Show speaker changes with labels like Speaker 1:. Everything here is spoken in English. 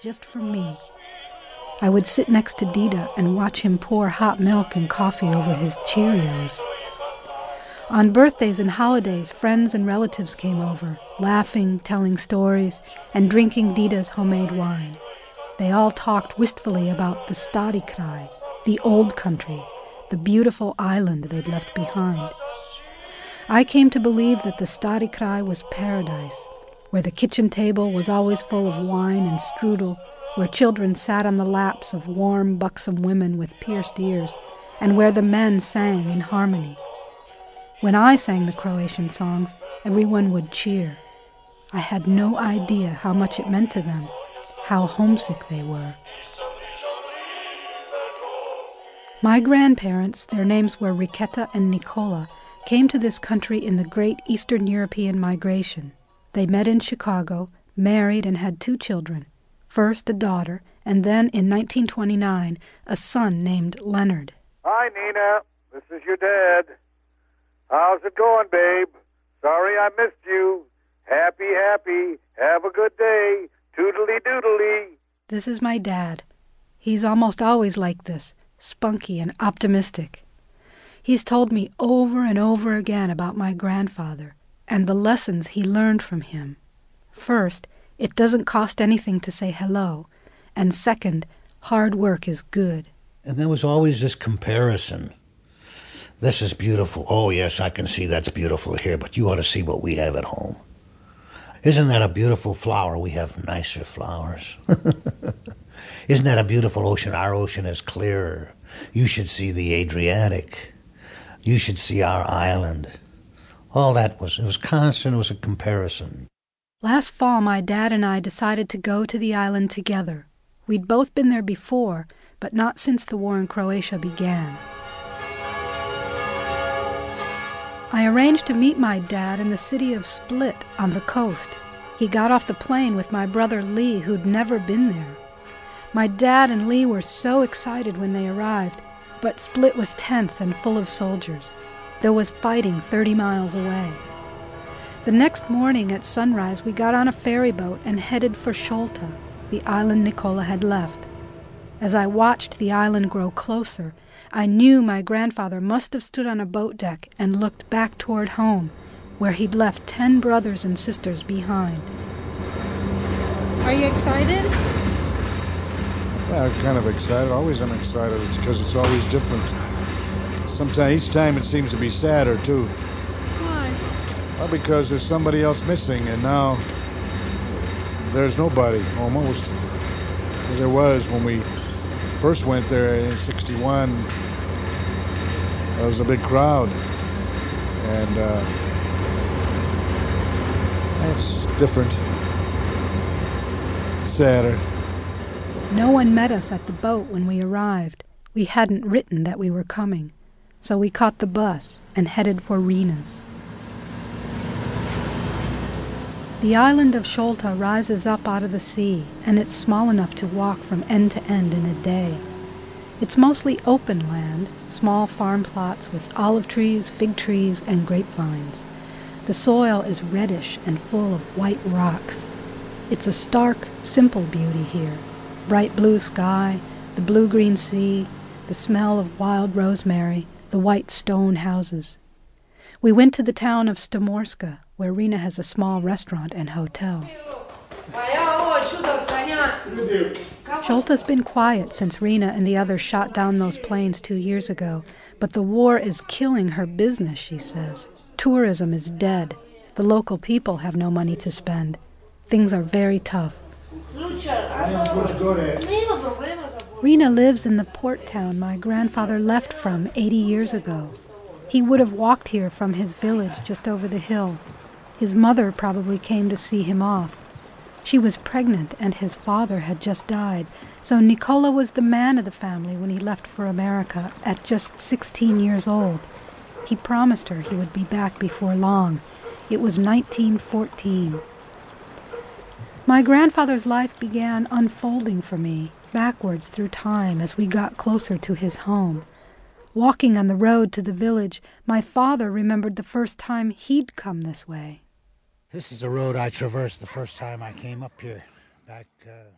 Speaker 1: just for me. I would sit next to Dida and watch him pour hot milk and coffee over his Cheerios. On birthdays and holidays, friends and relatives came over, laughing, telling stories, and drinking Dida's homemade wine. They all talked wistfully about the Stari Kraj, the old country, the beautiful island they'd left behind. I came to believe that the Stari Kraj was paradise, where the kitchen table was always full of wine and strudel, where children sat on the laps of warm, buxom women with pierced ears, and where the men sang in harmony. When I sang the Croatian songs, everyone would cheer. I had no idea how much it meant to them, how homesick they were. My grandparents, their names were Riketa and Nikola, came to this country in the great Eastern European migration. They met in Chicago, married, and had two children first a daughter, and then in 1929 a son named Leonard.
Speaker 2: Hi, Neenah. This is your dad. How's it going, babe? Sorry I missed you. Happy, happy. Have a good day. Toodly doodly.
Speaker 1: This is my dad. He's almost always like this, spunky and optimistic. He's told me over and over again about my grandfather and the lessons he learned from him. First, it doesn't cost anything to say hello, and second, hard work is good.
Speaker 3: And there was always this comparison this is beautiful. Oh, yes, I can see that's beautiful here, but you ought to see what we have at home. Isn't that a beautiful flower? We have nicer flowers. Isn't that a beautiful ocean? Our ocean is clearer. You should see the Adriatic. You should see our island. All that was, it was constant, it was a comparison.
Speaker 1: Last fall, my dad and I decided to go to the island together. We'd both been there before, but not since the war in Croatia began. I arranged to meet my dad in the city of Split on the coast. He got off the plane with my brother Lee, who'd never been there. My dad and Lee were so excited when they arrived, but Split was tense and full of soldiers. There was fighting 30 miles away. The next morning at sunrise, we got on a ferry boat and headed for Sholta, the island Nikola had left. As I watched the island grow closer, I knew my grandfather must have stood on a boat deck and looked back toward home, where he'd left ten brothers and sisters behind.
Speaker 4: Are you excited?
Speaker 5: Yeah, kind of excited. Always I'm excited because it's always different. Sometimes each time it seems to be sadder too.
Speaker 4: Why?
Speaker 5: Well, because there's somebody else missing, and now there's nobody almost as there was when we first went there in '61 there was a big crowd, and uh, it's different, sadder.
Speaker 1: No one met us at the boat when we arrived. We hadn't written that we were coming, so we caught the bus and headed for Rina's. The island of Sholta rises up out of the sea, and it's small enough to walk from end to end in a day. It's mostly open land, small farm plots with olive trees, fig trees, and grapevines. The soil is reddish and full of white rocks. It's a stark, simple beauty here. Bright blue sky, the blue green sea, the smell of wild rosemary, the white stone houses. We went to the town of Stomorska, where Rina has a small restaurant and hotel. Sholta's been quiet since Rina and the others shot down those planes two years ago, but the war is killing her business, she says. Tourism is dead. The local people have no money to spend. Things are very tough. Rina lives in the port town my grandfather left from 80 years ago. He would have walked here from his village just over the hill. His mother probably came to see him off. She was pregnant and his father had just died, so Nikola was the man of the family when he left for America at just 16 years old. He promised her he would be back before long. It was 1914. My grandfather's life began unfolding for me, backwards through time as we got closer to his home. Walking on the road to the village, my father remembered the first time he'd come this way.
Speaker 3: This is the road I traversed the first time I came up here, back uh,